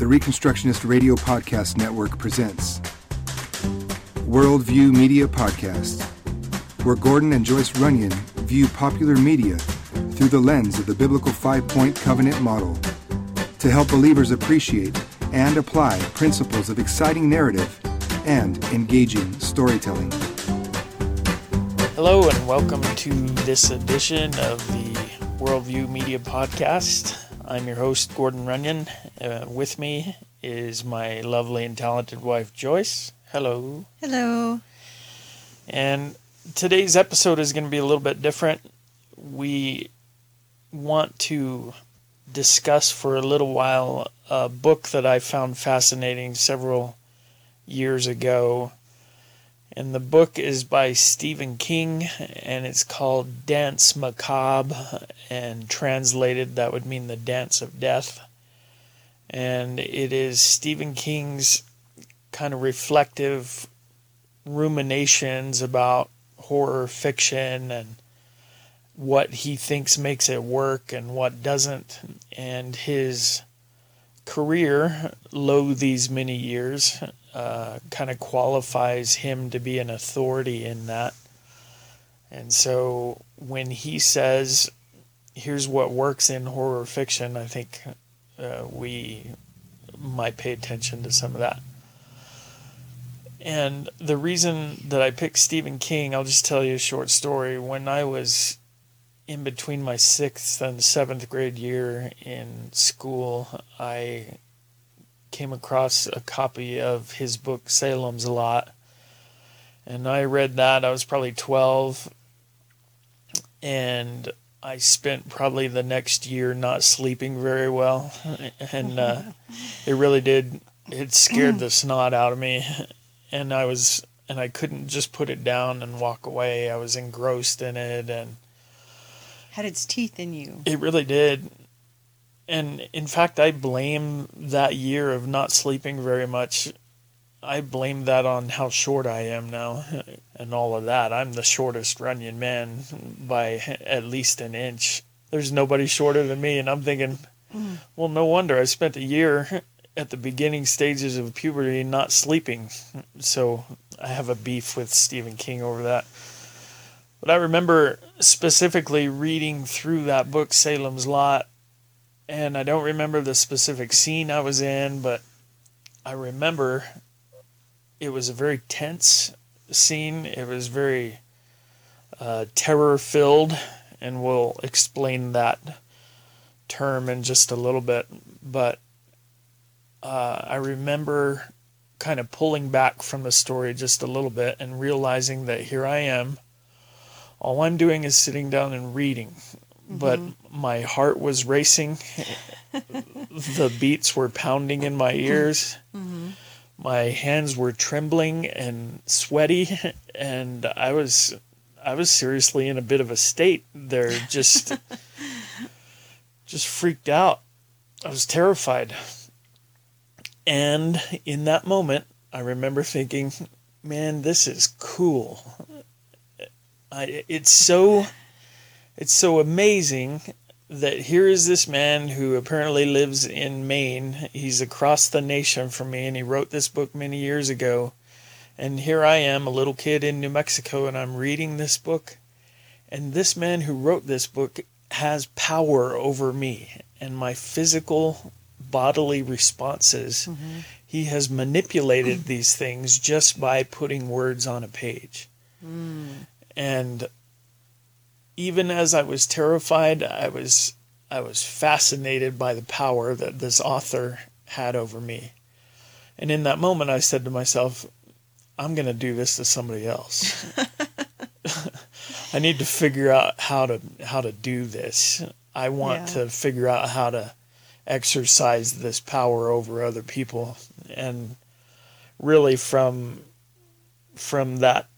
the Reconstructionist Radio Podcast Network presents Worldview Media Podcast, where Gordon and Joyce Runyon view popular media through the lens of the biblical five point covenant model to help believers appreciate and apply principles of exciting narrative and engaging storytelling. Hello, and welcome to this edition of the Worldview Media Podcast. I'm your host, Gordon Runyon. Uh, with me is my lovely and talented wife, Joyce. Hello. Hello. And today's episode is going to be a little bit different. We want to discuss for a little while a book that I found fascinating several years ago. And the book is by Stephen King and it's called Danse Macabre. And translated, that would mean the dance of death. And it is Stephen King's kind of reflective ruminations about horror fiction and what he thinks makes it work and what doesn't, and his career, lo these many years, uh, kind of qualifies him to be an authority in that. And so when he says, here's what works in horror fiction, I think uh, we might pay attention to some of that. And the reason that I picked Stephen King, I'll just tell you a short story. When I was in between my sixth and seventh grade year in school, I came across a copy of his book Salem's Lot. And I read that. I was probably 12. And I spent probably the next year not sleeping very well. And uh, it really did, it scared the snot out of me. And I was, and I couldn't just put it down and walk away. I was engrossed in it. And had its teeth in you. It really did. And in fact, I blame that year of not sleeping very much. I blame that on how short I am now and all of that. I'm the shortest Runyon man by at least an inch. There's nobody shorter than me. And I'm thinking, mm. well, no wonder I spent a year at the beginning stages of puberty not sleeping. So I have a beef with Stephen King over that. But I remember specifically reading through that book, Salem's Lot, and I don't remember the specific scene I was in, but I remember it was a very tense scene. It was very uh, terror filled, and we'll explain that term in just a little bit. But uh, I remember kind of pulling back from the story just a little bit and realizing that here I am all I'm doing is sitting down and reading. Mm-hmm. But my heart was racing. the beats were pounding in my ears. Mm-hmm. My hands were trembling and sweaty and I was I was seriously in a bit of a state there just just freaked out. I was terrified. And in that moment, I remember thinking, man, this is cool. I, it's so it's so amazing that here is this man who apparently lives in Maine. He's across the nation from me, and he wrote this book many years ago. And here I am, a little kid in New Mexico, and I'm reading this book. And this man who wrote this book has power over me and my physical bodily responses. Mm-hmm. He has manipulated these things just by putting words on a page. Mm. And even as I was terrified, I was I was fascinated by the power that this author had over me. And in that moment I said to myself, I'm going to do this to somebody else. I need to figure out how to how to do this. I want yeah. to figure out how to exercise this power over other people and really from from that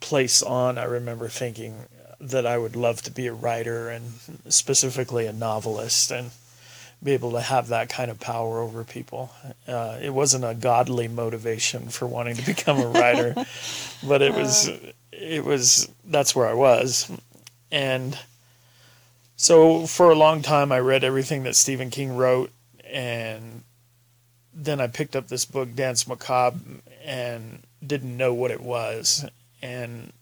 place on, I remember thinking that I would love to be a writer and specifically a novelist and be able to have that kind of power over people. Uh, it wasn't a godly motivation for wanting to become a writer, but it was it was that's where I was, and so for a long time I read everything that Stephen King wrote, and then I picked up this book, Danse Macabre, and didn't know what it was. And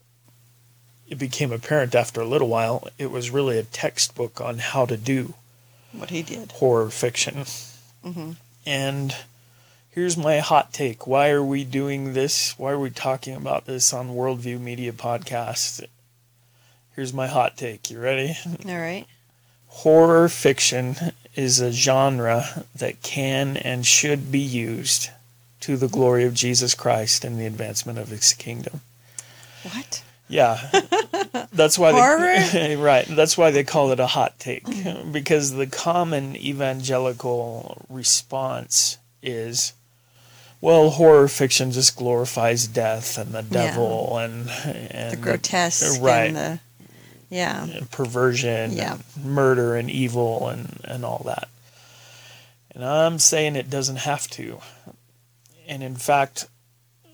it became apparent after a little while it was really a textbook on how to do What he did. horror fiction. Mm-hmm. And here's my hot take. Why are we doing this? Why are we talking about this on Worldview Media Podcast? Here's my hot take. You ready? All right. Horror fiction is a genre that can and should be used to the glory of Jesus Christ and the advancement of his kingdom. What? Yeah. That's why they right. That's why they call it a hot take because the common evangelical response is well, horror fiction just glorifies death and the devil and and The grotesque right and the yeah. perversion Yeah. and murder and evil and, and all that. And I'm saying it doesn't have to. And in fact,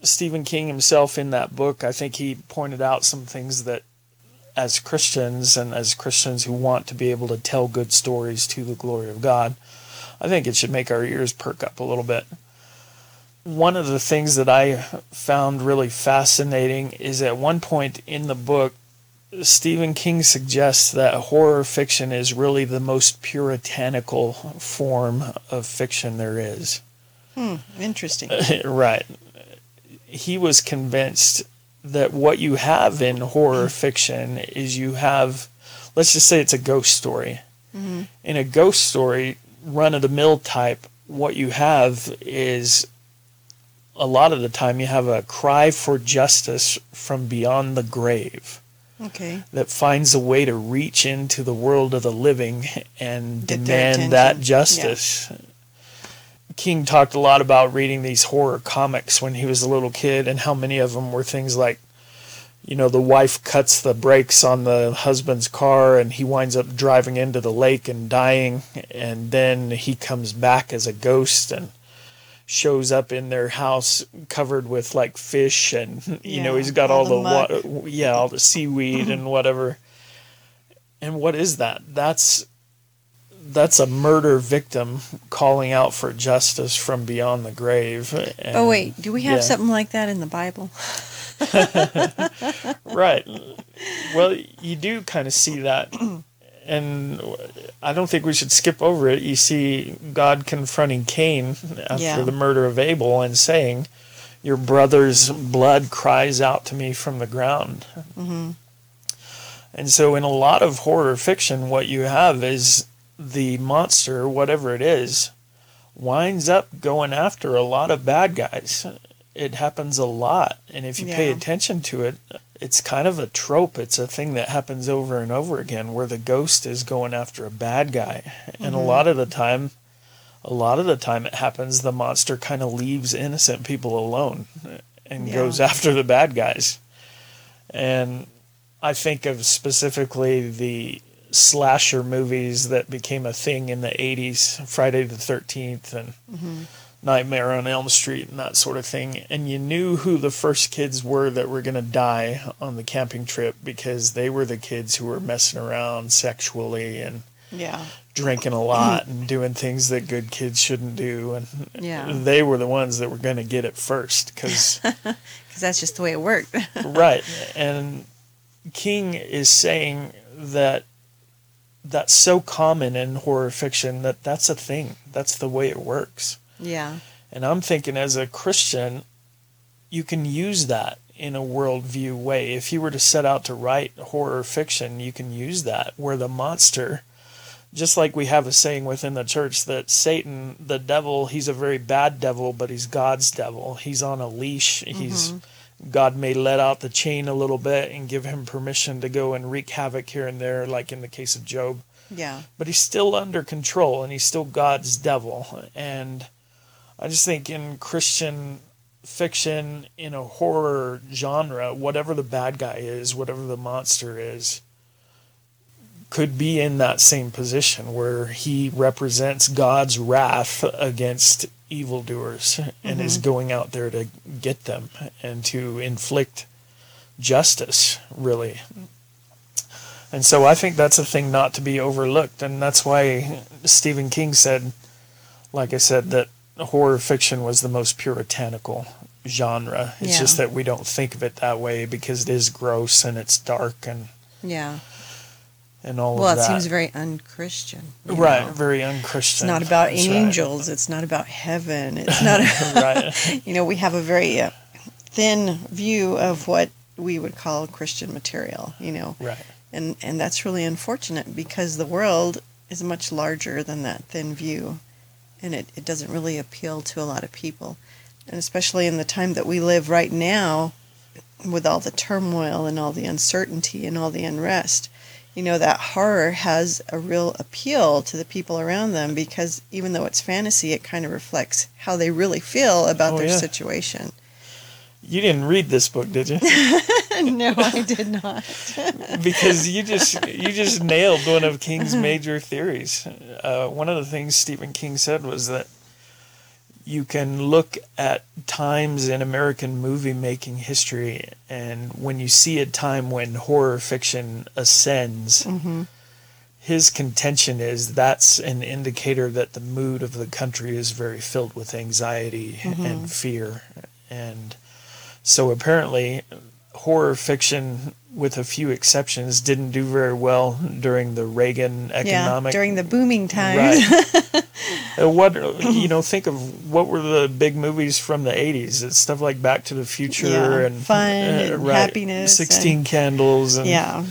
Stephen King himself in that book, I think he pointed out some things that as Christians and as Christians who want to be able to tell good stories to the glory of God, I think it should make our ears perk up a little bit. One of the things that I found really fascinating is at one point in the book, Stephen King suggests that horror fiction is really the most puritanical form of fiction there is. Hmm. Interesting. right. He was convinced that what you have in horror mm-hmm. fiction is you have, let's just say it's a ghost story. Mm-hmm. In a ghost story, run of the mill type, what you have is a lot of the time you have a cry for justice from beyond the grave Okay. that finds a way to reach into the world of the living and Get demand that justice. King talked a lot about reading these horror comics when he was a little kid, and how many of them were things like, you know, the wife cuts the brakes on the husband's car and he winds up driving into the lake and dying, and then he comes back as a ghost and shows up in their house covered with like fish and you know he's got all all, the the, yeah all the seaweed and whatever. And what is that? That's that's a murder victim calling out for justice from beyond the grave and, Oh wait, do we have yeah. something like that in the Bible? right well you do kind of see that and i don't think we should skip over it you see god confronting cain after Yeah. the murder of abel and saying your brother's blood cries out to me from the ground mm-hmm. and so in a lot of horror fiction what you have is the monster whatever it is winds up going after a lot of bad guys. It happens a lot and if you pay attention to it it's kind of a trope. It's a thing that happens over and over again where the ghost is going after a bad guy. And a mm-hmm. lot of the time a lot of the time it happens the monster kind of leaves innocent people alone and Yeah. goes after the bad guys. And i think of specifically the slasher movies that became a thing in the 80s friday the 13th and mm-hmm. Nightmare on Elm Street and that sort of thing. And you knew who the first kids were that were going to die on the camping trip because they were the kids who were messing around sexually and Yeah. drinking a lot and doing things that good kids shouldn't do. And Yeah. they were the ones that were going to get it first Because that's just the way it worked. right. And King is saying that that's so common in horror fiction that that's a thing. That's the way it works. yeah. And I'm thinking as a Christian, you can use that in a worldview way. If you were to set out to write horror fiction, you can use that where the monster, just like we have a saying within the church that Satan, the devil, he's a very bad devil, but he's God's devil. He's on a leash. He's mm-hmm. God may let out the chain a little bit and give him permission to go and wreak havoc here and there, like in the case of Job Yeah. but he's still under control and he's still God's devil. And I just think in Christian fiction, in a horror genre, whatever the bad guy is, whatever the monster is, could be in that same position where he represents God's wrath against evildoers and is mm-hmm. going out there to get them and to inflict justice, really. And so I think that's a thing not to be overlooked. And that's why Stephen King said, like I said, that horror fiction was the most puritanical genre. It's Yeah. just that we don't think of it that way because it is gross and it's dark and Yeah. And all Well, of it seems very unchristian. right, know. very unchristian. It's not about That's right. angels. It's not about heaven. It's not. right. you know, we have a very uh, thin view of what we would call Christian material. You know, Right. and and that's really unfortunate because the world is much larger than that thin view, and it, it doesn't really appeal to a lot of people, and especially in the time that we live right now, with all the turmoil and all the uncertainty and all the unrest. You know that horror has a real appeal to the people around them because even though it's fantasy, it kind of reflects how they really feel about Oh, their yeah. situation. You didn't read this book, did you? no, I did not. because you just you just nailed one of King's major theories. Uh, one of the things Stephen King said was that you can look at times in American movie making history, and when you see a time when horror fiction ascends, mm-hmm. his contention is that's an indicator that the mood of the country is very filled with anxiety mm-hmm. and fear. And so apparently, horror fiction, with a few exceptions, didn't do very well during the Reagan yeah, economic during the booming times. Right. Uh, what you know? Think of what were the big movies from the '80s? It's stuff like Back to the Future Yeah, and fun and happiness Sixteen Candles, and yeah.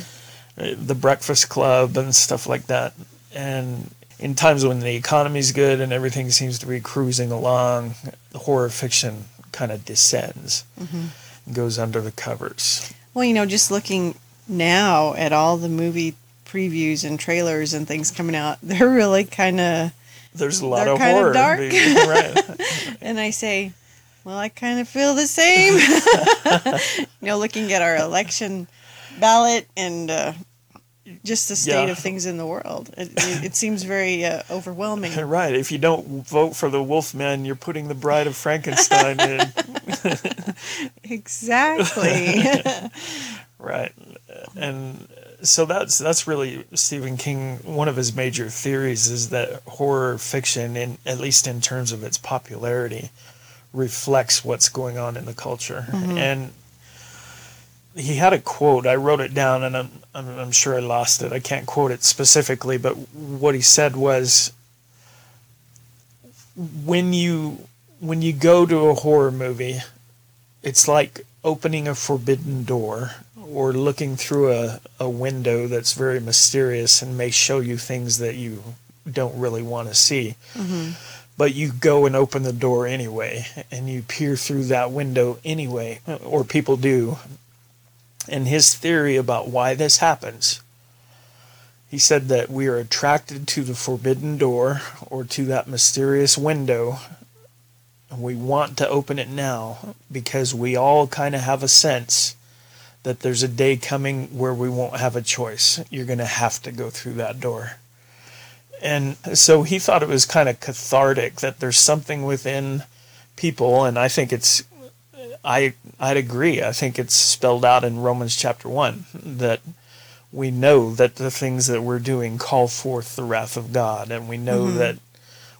uh, The Breakfast Club, and stuff like that. And in times when the economy's good and everything seems to be cruising along, the horror fiction kind of descends, Mm-hmm. and goes under the covers. Well, you know, just looking now at all the movie previews and trailers and things coming out, they're really kind of. There's a lot of horror. dark. right. And I say, well, I kind of feel the same. you know, looking at our election ballot and uh, just the state Yeah. of things in the world, it, it, it seems very uh, overwhelming. Right. If you don't vote for the Wolfman, you're putting the Bride of Frankenstein in. Exactly. Right. And so that's that's really Stephen King. One of his major theories is that horror fiction, in at least in terms of its popularity, reflects what's going on in the culture. And he had a quote. I wrote it down, and I'm, I'm I'm sure I lost it. I can't quote it specifically, but what he said was, when you when you go to a horror movie, it's like opening a forbidden door or looking through a, a window that's very mysterious and may show you things that you don't really want to see. Mm-hmm. But you go and open the door anyway, and you peer through that window anyway, or people do. And his theory about why this happens, he said that we are attracted to the forbidden door or to that mysterious window and we want to open it now because we all kind of have a sense that there's a day coming where we won't have a choice. You're going to have to go through that door. And so he thought it was kind of cathartic that there's something within people and I think it's I I'd agree. I think it's spelled out in Romans chapter 1 that we know that the things that we're doing call forth the wrath of God and we know that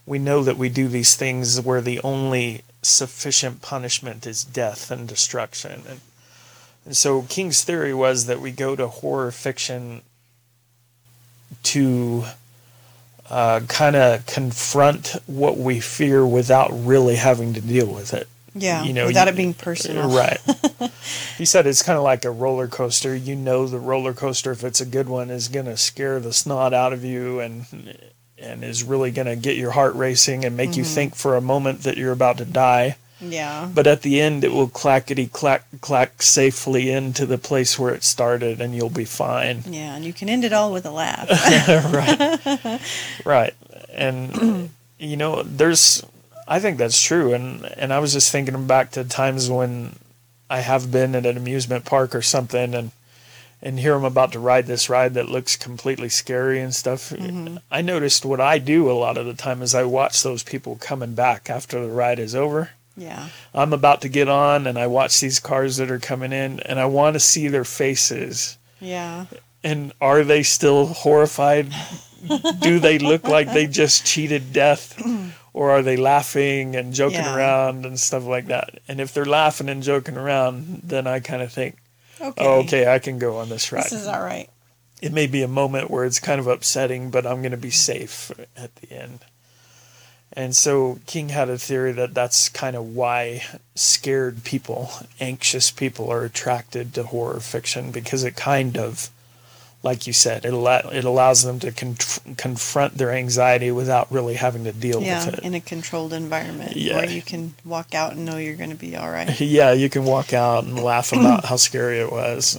we know that we do these things where the only sufficient punishment is death and destruction. And, and so King's theory was that we go to horror fiction to uh, kind of confront what we fear without really having to deal with it. Yeah, You know, without you- it being personal. Right. he said it's kind of like a roller coaster. You know, the roller coaster, if it's a good one, is going to scare the snot out of you and and is really going to get your heart racing and make you mm-hmm. think for a moment that you're about to die. Yeah. But at the end, it will clackety clack clack safely into the place where it started, and you'll be fine. Yeah, and you can end it all with a laugh. right. Right. And you know, there's I think that's true and and I was just thinking back to times when I have been at an amusement park or something and and here I'm about to ride this ride that looks completely scary and stuff. Mm-hmm. I noticed what I do a lot of the time is I watch those people coming back after the ride is over. yeah. I'm about to get on and I watch these cars that are coming in and I want to see their faces Yeah. and are they still horrified? Do they look like they just cheated death? or are they laughing and joking Yeah. around and stuff like that? And if they're laughing and joking around, then I kind of think, Okay. oh, okay, I can go on this ride. This is all right. it may be a moment where it's kind of upsetting, but I'm going to be safe at the end. And so King had a theory that that's kind of why scared people, anxious people are attracted to horror fiction because it kind of, like you said, it, allow, it allows them to conf- confront their anxiety without really having to deal Yeah, with it. in a controlled environment Yeah. where you can walk out and know you're going to be all right. yeah, you can walk out and laugh about how scary it was.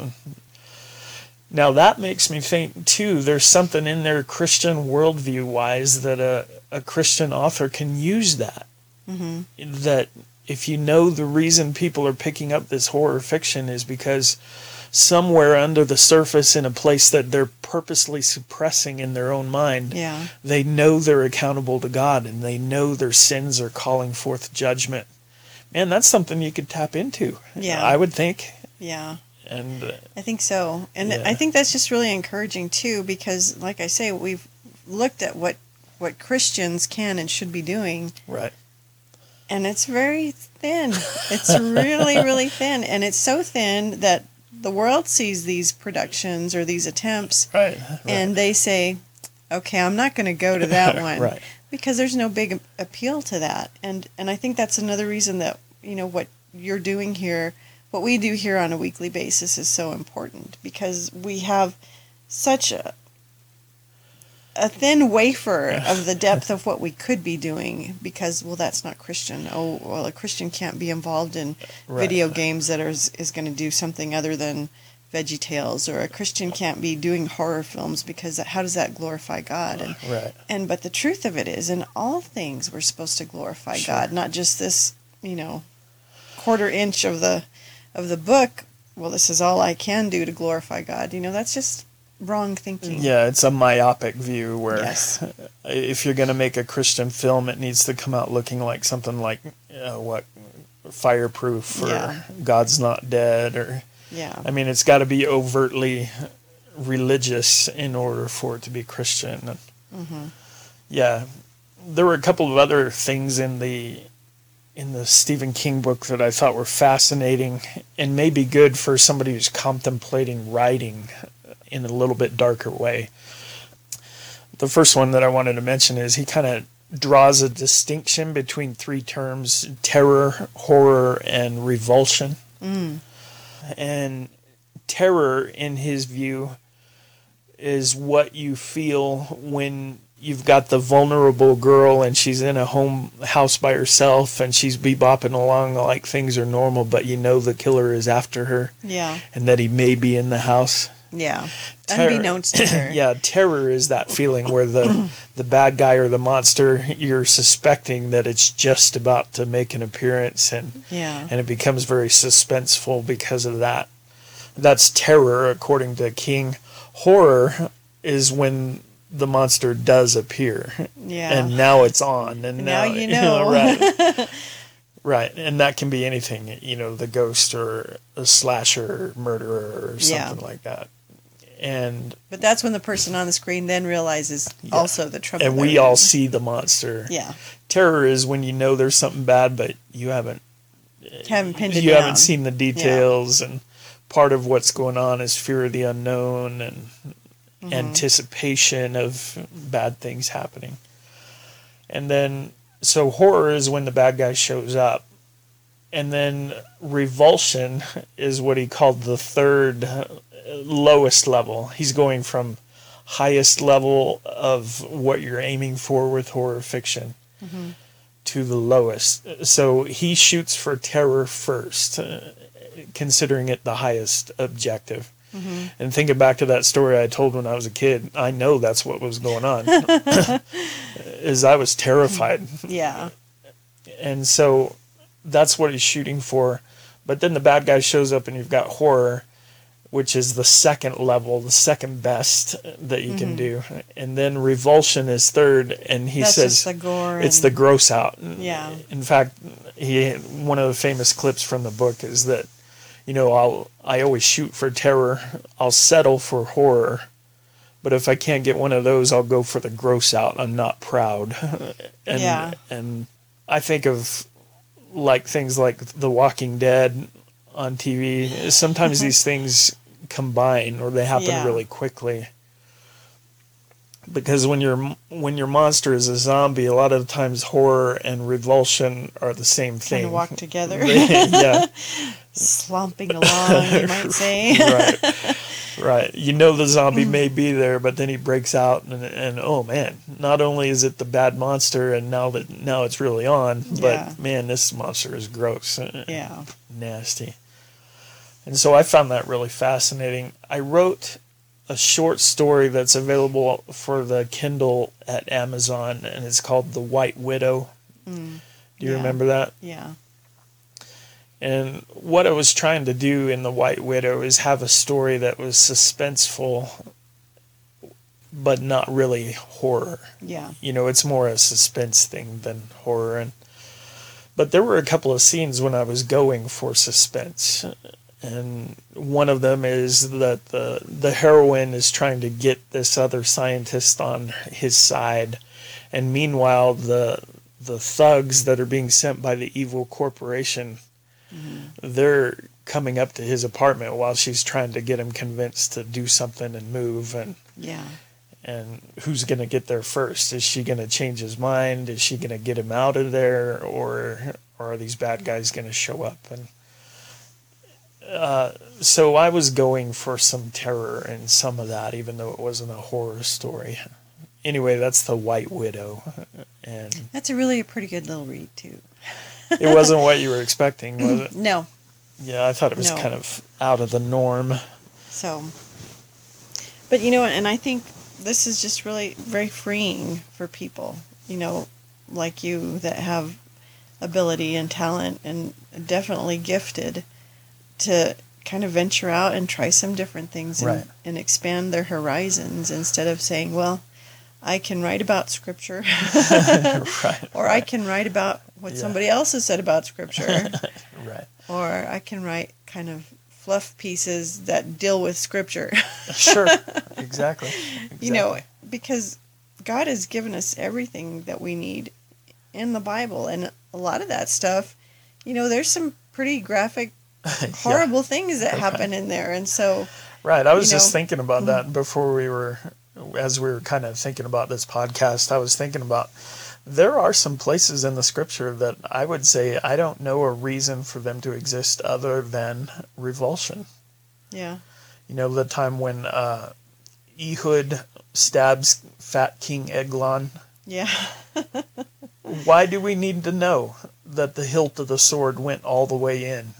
Now that makes me think too. There's something in there Christian worldview wise that a a Christian author can use that. hmm That if you know the reason people are picking up this horror fiction is because somewhere under the surface in a place that they're purposely suppressing in their own mind Yeah. they know they're accountable to God and they know their sins are calling forth judgment. Man, that's something you could tap into. Yeah. I would think. Yeah. And uh, I think so. And Yeah. I think that's just really encouraging too because like I say we've looked at what what Christians can and should be doing right. and it's very thin. It's really really thin and it's so thin that the world sees these productions or these attempts Right. right. and they say, "Okay, I'm not going to go to that one." right. because there's no big appeal to that and and i think that's another reason that you know what you're doing here what we do here on a weekly basis is so important because we have such a a thin wafer of the depth of what we could be doing because well that's not christian oh well a christian can't be involved in Right. video games that are, is going to do something other than veggie tales or a christian can't be doing horror films because how does that glorify god and Right. and but the truth of it is, in all things, we're supposed to glorify Sure. God, not just this, you know, quarter inch of the of the book. Well, this is all I can do to glorify God. You know, that's just wrong thinking. Yeah, it's a myopic view where Yes. if you're going to make a Christian film, it needs to come out looking like something like uh, what Fireproof or Yeah. God's Not Dead or Yeah. I mean, it's got to be overtly religious in order for it to be Christian. hmm Yeah, there were a couple of other things in the in the Stephen King book that I thought were fascinating and maybe good for somebody who's contemplating writing in a little bit darker way. The first one that I wanted to mention is he kind of draws a distinction between three terms terror, horror, and revulsion. Mm. And terror, in his view, is what you feel when you've got the vulnerable girl and she's in a home house by herself and she's bebopping along like things are normal, but you know the killer is after her Yeah. and that he may be in the house. Yeah. Terror- Unbeknownst to her. yeah, terror is that feeling where the the bad guy or the monster you're suspecting that it's just about to make an appearance and Yeah. and it becomes very suspenseful because of that. That's terror, according to King. Horror is when the monster does appear, Yeah. and now it's on, and Now now, you know. right, right, and that can be anything, you know, the ghost or a slasher, murderer, or Yeah. something like that, and but that's when the person on the screen then realizes Yeah. also the trouble. and we all in. see the monster. Yeah. Terror is when you know there's something bad, but you haven't Haven't pinned you down. haven't seen the details and part of what's going on is fear of the unknown and Mm-hmm. anticipation of bad things happening and then so horror is when the bad guy shows up and then revulsion is what he called the third lowest level he's going from highest level of what you're aiming for with horror fiction Mm-hmm. to the lowest. So he shoots for terror first, uh, considering it the highest objective. Mm-hmm. And thinking back to that story I told when I was a kid, I know that's what was going on. is I was terrified. Yeah. And so that's what he's shooting for. But then the bad guy shows up and you've got horror, which is the second level, the second best that you can do. And then revulsion is third and he Mm-hmm. That's says the it's the gross out. Yeah. In fact, he one of the famous clips from the book is that, you know, I'll I always shoot for terror. I'll settle for horror, But if I can't get one of those, I'll go for the gross out. I'm not proud. and Yeah. and I think of like things like The Walking Dead on TV. Sometimes these things combine or they happen Yeah. really quickly. Because when your when your monster is a zombie, a lot of times horror and revulsion are the same Kind thing. of walk together, yeah, slumping along, you might say. right, right. You know the zombie Mm. may be there, but then he breaks out, and, and oh man! Not only is it the bad monster, and now that now it's really on, but Yeah. man, this monster is gross, yeah. nasty. And so I found that really fascinating. I wrote a short story that's available for the Kindle at Amazon, and it's called The White Widow. Do you Mm. Yeah. remember that? Yeah. And what I was trying to do in The White Widow is have a story that was suspenseful, but not really horror. Yeah. You know, it's more a suspense thing than horror. And but there were a couple of scenes when I was going for suspense, and one of them is that the the heroine is trying to get this other scientist on his side, and meanwhile the the thugs that are being sent by the evil corporation mm-hmm. they're coming up to his apartment while she's trying to get him convinced to do something and move. And Yeah. and who's going to get there first? Is she going to change his mind? Is she going to get him out of there? Or or are these bad guys going to show up? And uh, so I was going for some terror and some of that even though it wasn't a horror story anyway that's the white widow and That's a really a pretty good little read too. it wasn't what you were expecting was it No. Yeah, I thought it was No. kind of out of the norm. So, but you know, and I think this is just really very freeing for people, you know, like you that have ability and talent and definitely gifted to kind of venture out and try some different things and, Right. and expand their horizons instead of saying, well, I can write about scripture right, or I can write about what Yeah. somebody else has said about scripture. right. or I can write kind of fluff pieces that deal with scripture. Sure, exactly. you know, because God has given us everything that we need in the Bible, and a lot of that stuff, you know, there's some pretty graphic, Yeah, horrible things that happen in there, and so right. I was just know. thinking about that before we were, as we were kind of thinking about this podcast. I was thinking about there are some places in the scripture that I would say I don't know a reason for them to exist other than revulsion. yeah, You know, the time when uh, Ehud stabs Fat King Eglon. yeah, Why do we need to know that the hilt of the sword went all the way in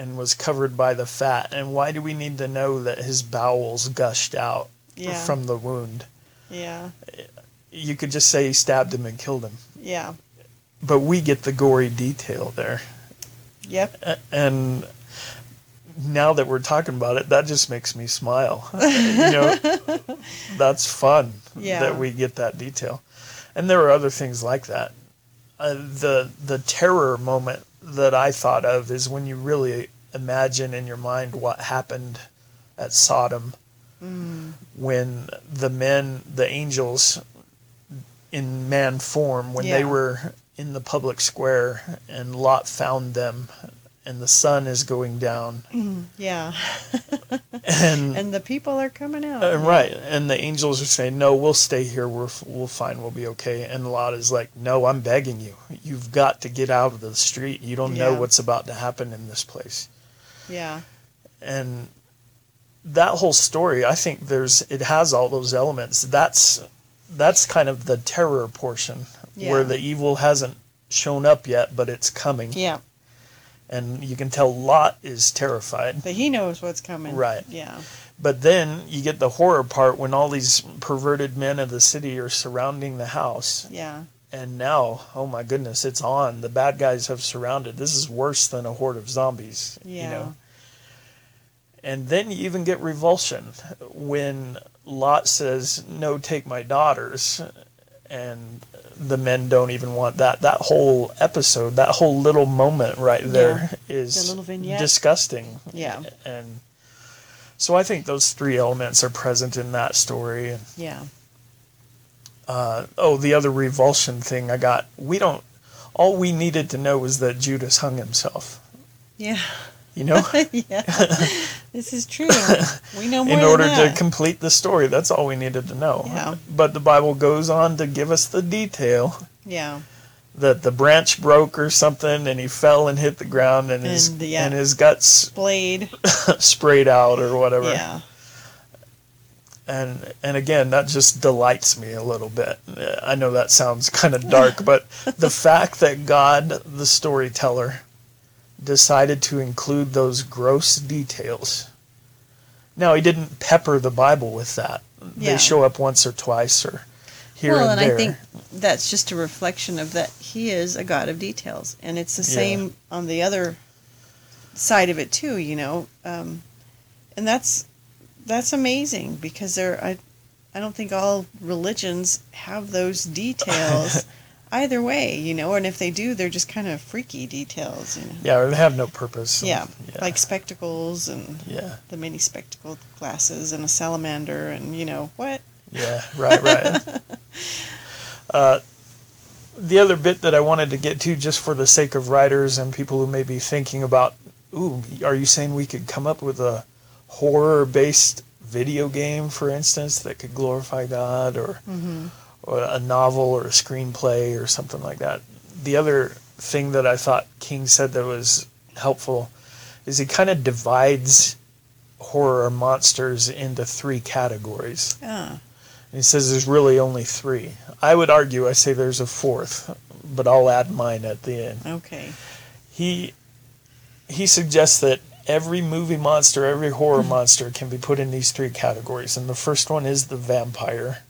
and was covered by the fat? And why do we need to know that his bowels gushed out yeah, from the wound? yeah, You could just say he stabbed him and killed him. yeah, But we get the gory detail there. yep, And now that we're talking about it, that just makes me smile. you know, that's fun Yeah. that we get that detail. And there are other things like that. Uh, the the terror moment that I thought of is when you really imagine in your mind what happened at Sodom mm. when the men, the angels in man form, when they were in the public square and Lot found them and the sun is going down. Yeah, and and the people are coming out. uh, right. And the angels are saying no we'll stay here. We're we'll fine we'll be okay. And lot is like no i'm begging you. You've got to get out of the street. You don't know what's about to happen in this place. Yeah, and that whole story i think there's it has all those elements. That's that's kind of the terror portion where the evil hasn't shown up yet but it's coming. Yeah, and you can tell lot is terrified but he knows what's coming. Right. Yeah, But then you get the horror part when all these perverted men of the city are surrounding the house. yeah, And now, oh my goodness, it's on. The bad guys have surrounded. This is worse than a horde of zombies. Yeah. You know? And then you even get revulsion when Lot says, No, take my daughters. And the men don't even want that. That whole episode, that whole little moment right there is The little vignette. disgusting. Yeah. And So I think those three elements are present in that story. Yeah. uh, oh, the other revulsion thing I got. We don't. All we needed to know was that Judas hung himself. Yeah. You know, yeah. this is true. We know more in order to complete the story, that's all we needed to know. Yeah. But the Bible goes on to give us the detail yeah. that the branch broke or something, and he fell and hit the ground, and his And, yeah. and his guts Blade. sprayed out or whatever. Yeah. and and again that just delights me a little bit i know that sounds kind of dark but the fact that god the storyteller decided to include those gross details now he didn't pepper the bible with that Yeah. they show up once or twice or here well, and and I think that's just a reflection of that he is a God of details, and it's the Yeah. same on the other side of it too. You know, um, and that's that's amazing because there I I don't think all religions have those details either way. You know, and if they do, they're just kind of freaky details. You know. yeah or they have no purpose Yeah, yeah like spectacles and yeah the mini spectacle glasses and a salamander and you know what? Yeah, right, right. uh, the other bit that I wanted to get to, just for the sake of writers and people who may be thinking about, ooh, are you saying we could come up with a horror-based video game, for instance, that could glorify God, or, or a novel or a screenplay or something like that? The other thing that I thought King said that was helpful is he kind of divides horror monsters into three categories. Ah, And he says there's really only three. I would argue, I say there's a fourth, but I'll add mine at the end. okay. He he suggests that every movie monster, every horror monster can be put in these three categories. And the first one is the vampire.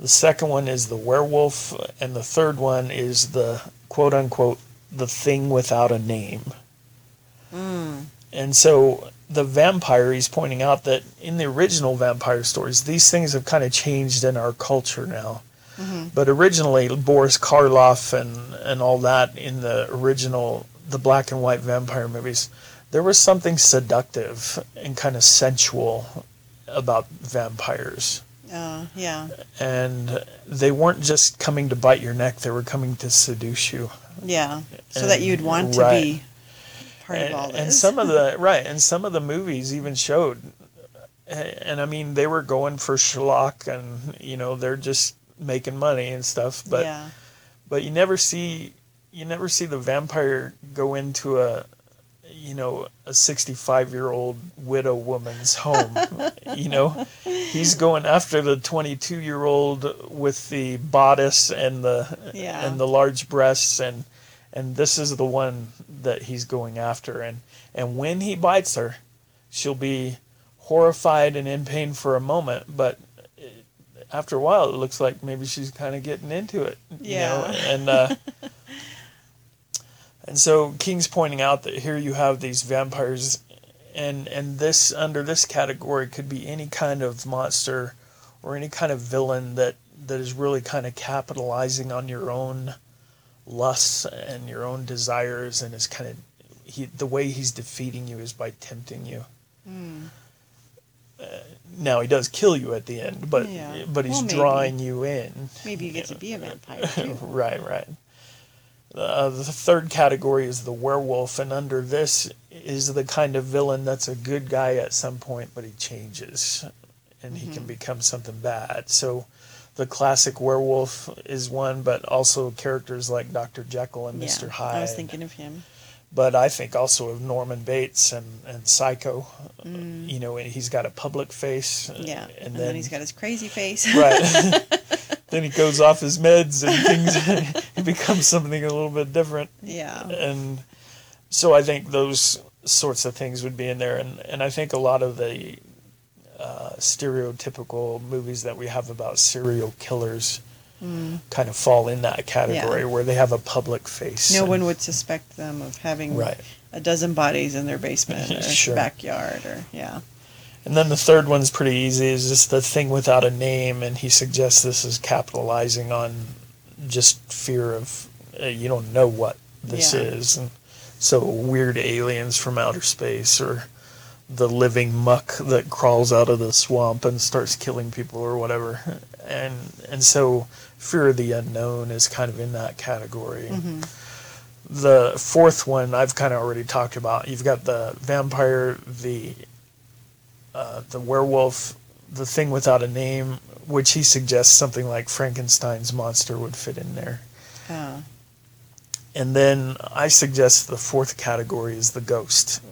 The second one is the werewolf, and the third one is the quote unquote the thing without a name. And so the vampire, he's pointing out that in the original vampire stories, these things have kind of changed in our culture now. But originally, Boris Karloff and, and all that in the original, the black and white vampire movies, there was something seductive and kind of sensual about vampires. Uh, yeah, And they weren't just coming to bite your neck, they were coming to seduce you. yeah. So And- that you'd want to right. be part and, of all this. and some of the right and some of the movies even showed and i mean they were going for schlock and you know they're just making money and stuff but yeah, but you never see you never see the vampire go into a you know a 65 year old widow woman's home you know he's going after the 22 year old with the bodice and the Yeah. and the large breasts and and this is the one that he's going after and and when he bites her she'll be horrified and in pain for a moment but it- after a while it looks like maybe she's kind of getting into it you know Yeah. and uh and so king's pointing out that here you have these vampires and and this under this category could be any kind of monster or any kind of villain that that is really kind of capitalizing on your own lusts and your own desires and is kind of he the way he's defeating you is by tempting you Hmm. uh, now he does kill you at the end but Yeah. but he's Well, drawing you in maybe you get to be a vampire right, right. Uh, the third category is the werewolf, and under this is the kind of villain that's a good guy at some point, but he changes, and he can Mm-hmm. become something bad. So, the classic werewolf is one, but also characters like Dr. Jekyll and yeah, Mr. Hyde. I was thinking of him. But I think also of Norman Bates and, and Psycho. Mm. You know, he's got a public face. Yeah, and, and, then, then, he's got his crazy face. right. then he goes off his meds and things he becomes something a little bit different. yeah, And so I think those sorts of things would be in there, and and I think a lot of the uh, stereotypical movies that we have about serial killers kind of fall in that category where they have a public face. no and- one would suspect them of having Right. a dozen bodies in their basement or Sure. backyard or yeah. And then the third one's pretty easy. Is just the thing without a name, and he suggests this is capitalizing on just fear of uh, you don't know what this Yeah. is, and so weird aliens from outer space or the living muck that crawls out of the swamp and starts killing people or whatever. And and so fear of the unknown is kind of in that category. The fourth one I've kind of already talked about. You've got the vampire, the uh, the werewolf, the thing without a name, which he suggests something like Frankenstein's monster would fit in there. Uh, And then I suggest the fourth category is the ghost,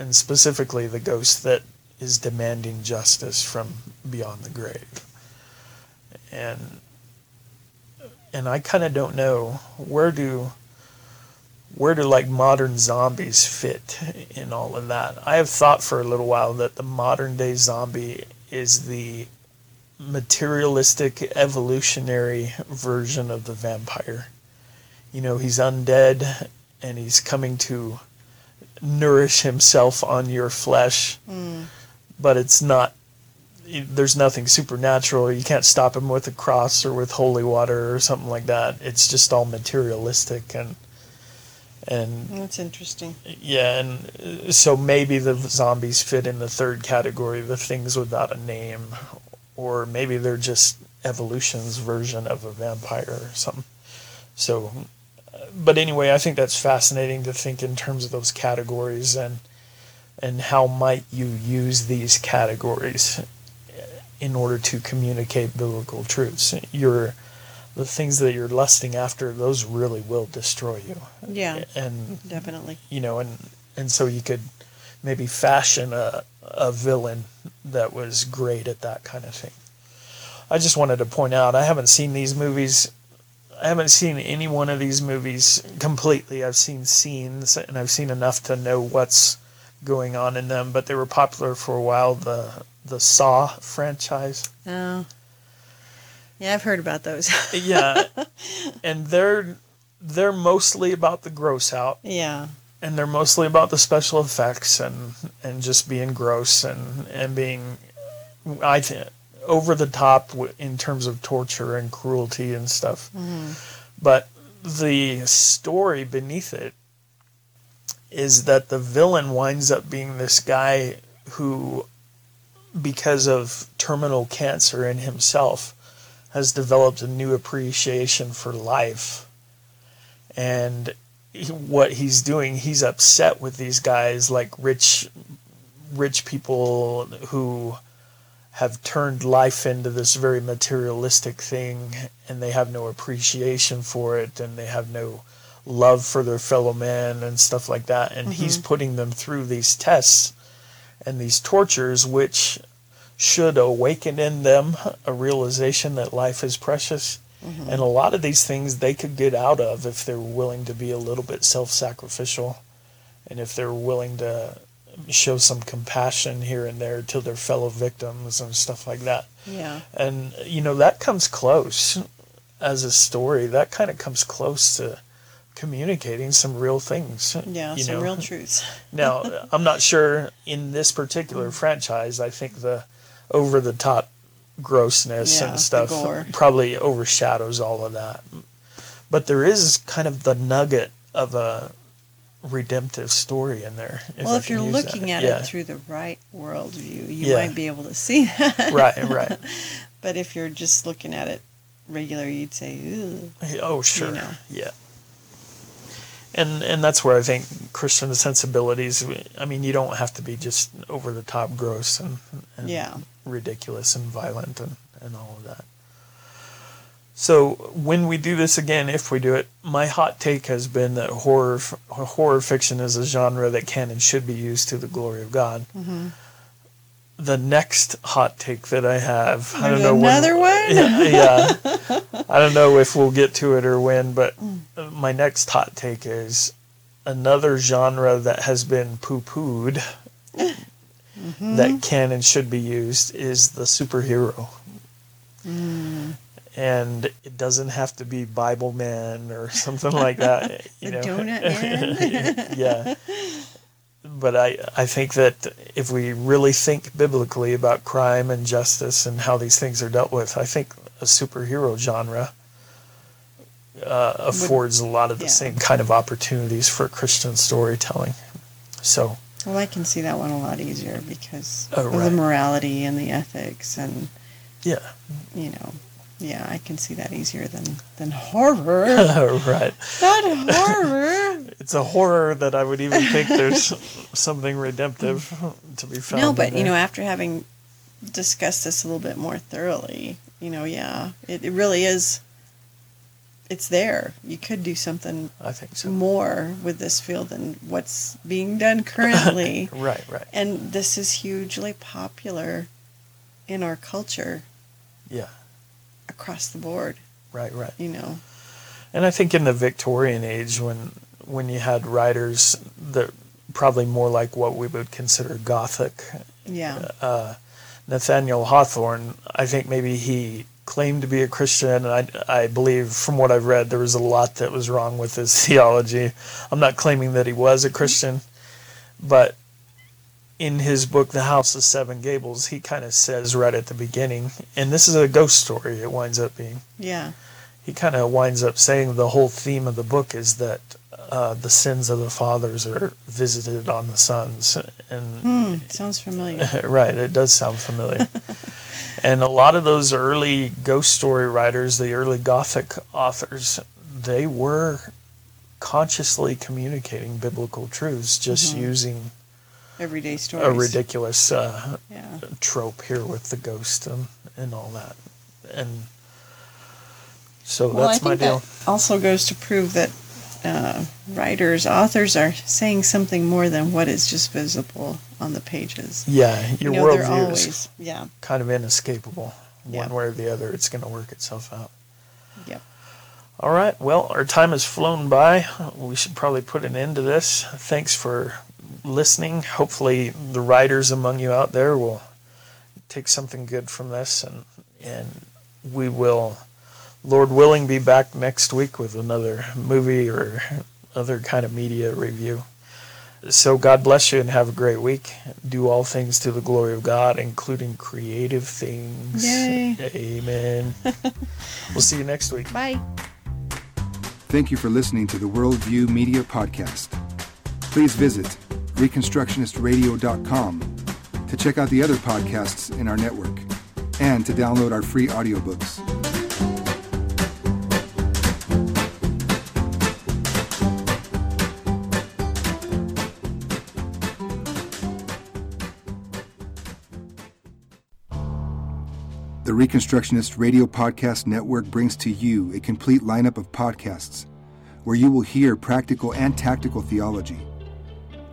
and specifically the ghost that is demanding justice from beyond the grave. And and I kind of don't know where do where do like modern zombies fit in all of that. I have thought for a little while that the modern day zombie is the materialistic evolutionary version of the vampire you know, he's undead and he's coming to nourish himself on your flesh. But it's not, there's nothing supernatural. You can't stop him with a cross or with holy water or something like that. It's just all materialistic and, and that's interesting. yeah, and uh, so maybe the zombies fit in the third category, the things without a name, or maybe they're just evolution's version of a vampire or something. So, but anyway, I think that's fascinating to think in terms of those categories and and how might you use these categories in order to communicate biblical truths. Your the things that you're lusting after, those really will destroy you. Yeah, And definitely. you know, and and so you could maybe fashion a a villain that was great at that kind of thing. I just wanted to point out I haven't seen these movies. I haven't seen any one of these movies completely. I've seen scenes and I've seen enough to know what's going on in them, but they were popular for a while. The the Saw franchise. Oh. Yeah, I've heard about those. Yeah. and they're they're mostly about the gross out yeah. and they're mostly about the special effects and and just being gross and and being I think over the top w- in terms of torture and cruelty and stuff. Mm-hmm. But the story beneath it is that the villain winds up being this guy who because of terminal cancer in himself has developed a new appreciation for life and what he's doing he's upset with these guys like rich rich people who have turned life into this very materialistic thing and they have no appreciation for it and they have no love for their fellow man and stuff like that. And he's mm-hmm. putting them through these tests and these tortures which should awaken in them a realization that life is precious. Mm-hmm. And a lot of these things they could get out of if they're willing to be a little bit self-sacrificial and if they're willing to show some compassion here and there to their fellow victims and stuff like that Yeah. and you know that comes close as a story that kind of comes close to communicating some real things Yeah, you some know? real truths. now i'm not sure in this particular mm. franchise i think the over the top grossness Yeah, and stuff probably overshadows all of that but there is kind of the nugget of a redemptive story in there well, I if you're looking that. at yeah. it through the right worldview, you Yeah. might be able to see that. right right But if you're just looking at it regular, you'd say. Oh, sure. know. Yeah. And and that's where I think Christian sensibilities. I mean, you don't have to be just over the top, gross and, and Yeah. ridiculous and violent and and all of that. So when we do this again, if we do it, my hot take has been that horror horror fiction is a genre that can and should be used to the glory of God. Mm-hmm. The next hot take that I have, I don't know when- another one? Yeah, yeah. I don't know if we'll get to it or when, but Mm. my next hot take is another genre that has been poo-pooed Mm-hmm. that can and should be used is the superhero. Mm. And it doesn't have to be Bibleman or something like that. You know? donut man? yeah. But I, I think that if we really think biblically about crime and justice and how these things are dealt with, I think a superhero genre uh, affords a lot of the yeah. same kind of opportunities for Christian storytelling. So Well, I can see that one a lot easier because Oh, of the morality and the ethics, and Yeah, you know, yeah, I can see that easier than than horror. right. Not horror. It's a horror that I would even think there's something redemptive to be found. no, but you know, after having discussed this a little bit more thoroughly, you know, yeah, it, it really is. It's there. You could do something I think so. more with this field than what's being done currently. Right, right. and this is hugely popular in our culture Yeah, across the board, right, right. you know. And I think in the Victorian age, when when you had writers that probably more like what we would consider Gothic, Yeah. uh, Nathaniel Hawthorne, I think maybe he claimed to be a Christian, and I, I believe from what I've read there was a lot that was wrong with his theology. I'm not claiming that he was a Christian, but in his book The House of Seven Gables, he kind of says right at the beginning, and this is a ghost story. It winds up being Yeah. he kind of winds up saying the whole theme of the book is that uh, the sins of the fathers are visited on the sons, and Hmm. Sounds familiar. right, it does sound familiar. and a lot of those early ghost story writers, the early Gothic authors, they were consciously communicating biblical truths, just using Everyday stories. a ridiculous uh, Yeah. trope here with the ghost and, and all that. And so Well, that's I think my deal. that also goes to prove that uh, writers, authors are saying something more than what is just visible on the pages. Yeah, your you know, worldview is yeah, kind of inescapable. One way or the other, it's going to work itself out. yep. All right. Well, our time has flown by. We should probably put an end to this. Thanks for listening. Hopefully, the writers among you out there will take something good from this, and and we will, Lord willing, be back next week with another movie or other kind of media review. So God bless you and have a great week. Do all things to the glory of God, including creative things. Yay. Amen. we'll see you next week. Bye. Thank you for listening to the Worldview Media Podcast. Please visit ReconstructionistRadio.com to check out the other podcasts in our network and to download our free audiobooks. The Reconstructionist Radio Podcast Network brings to you a complete lineup of podcasts where you will hear practical and tactical theology.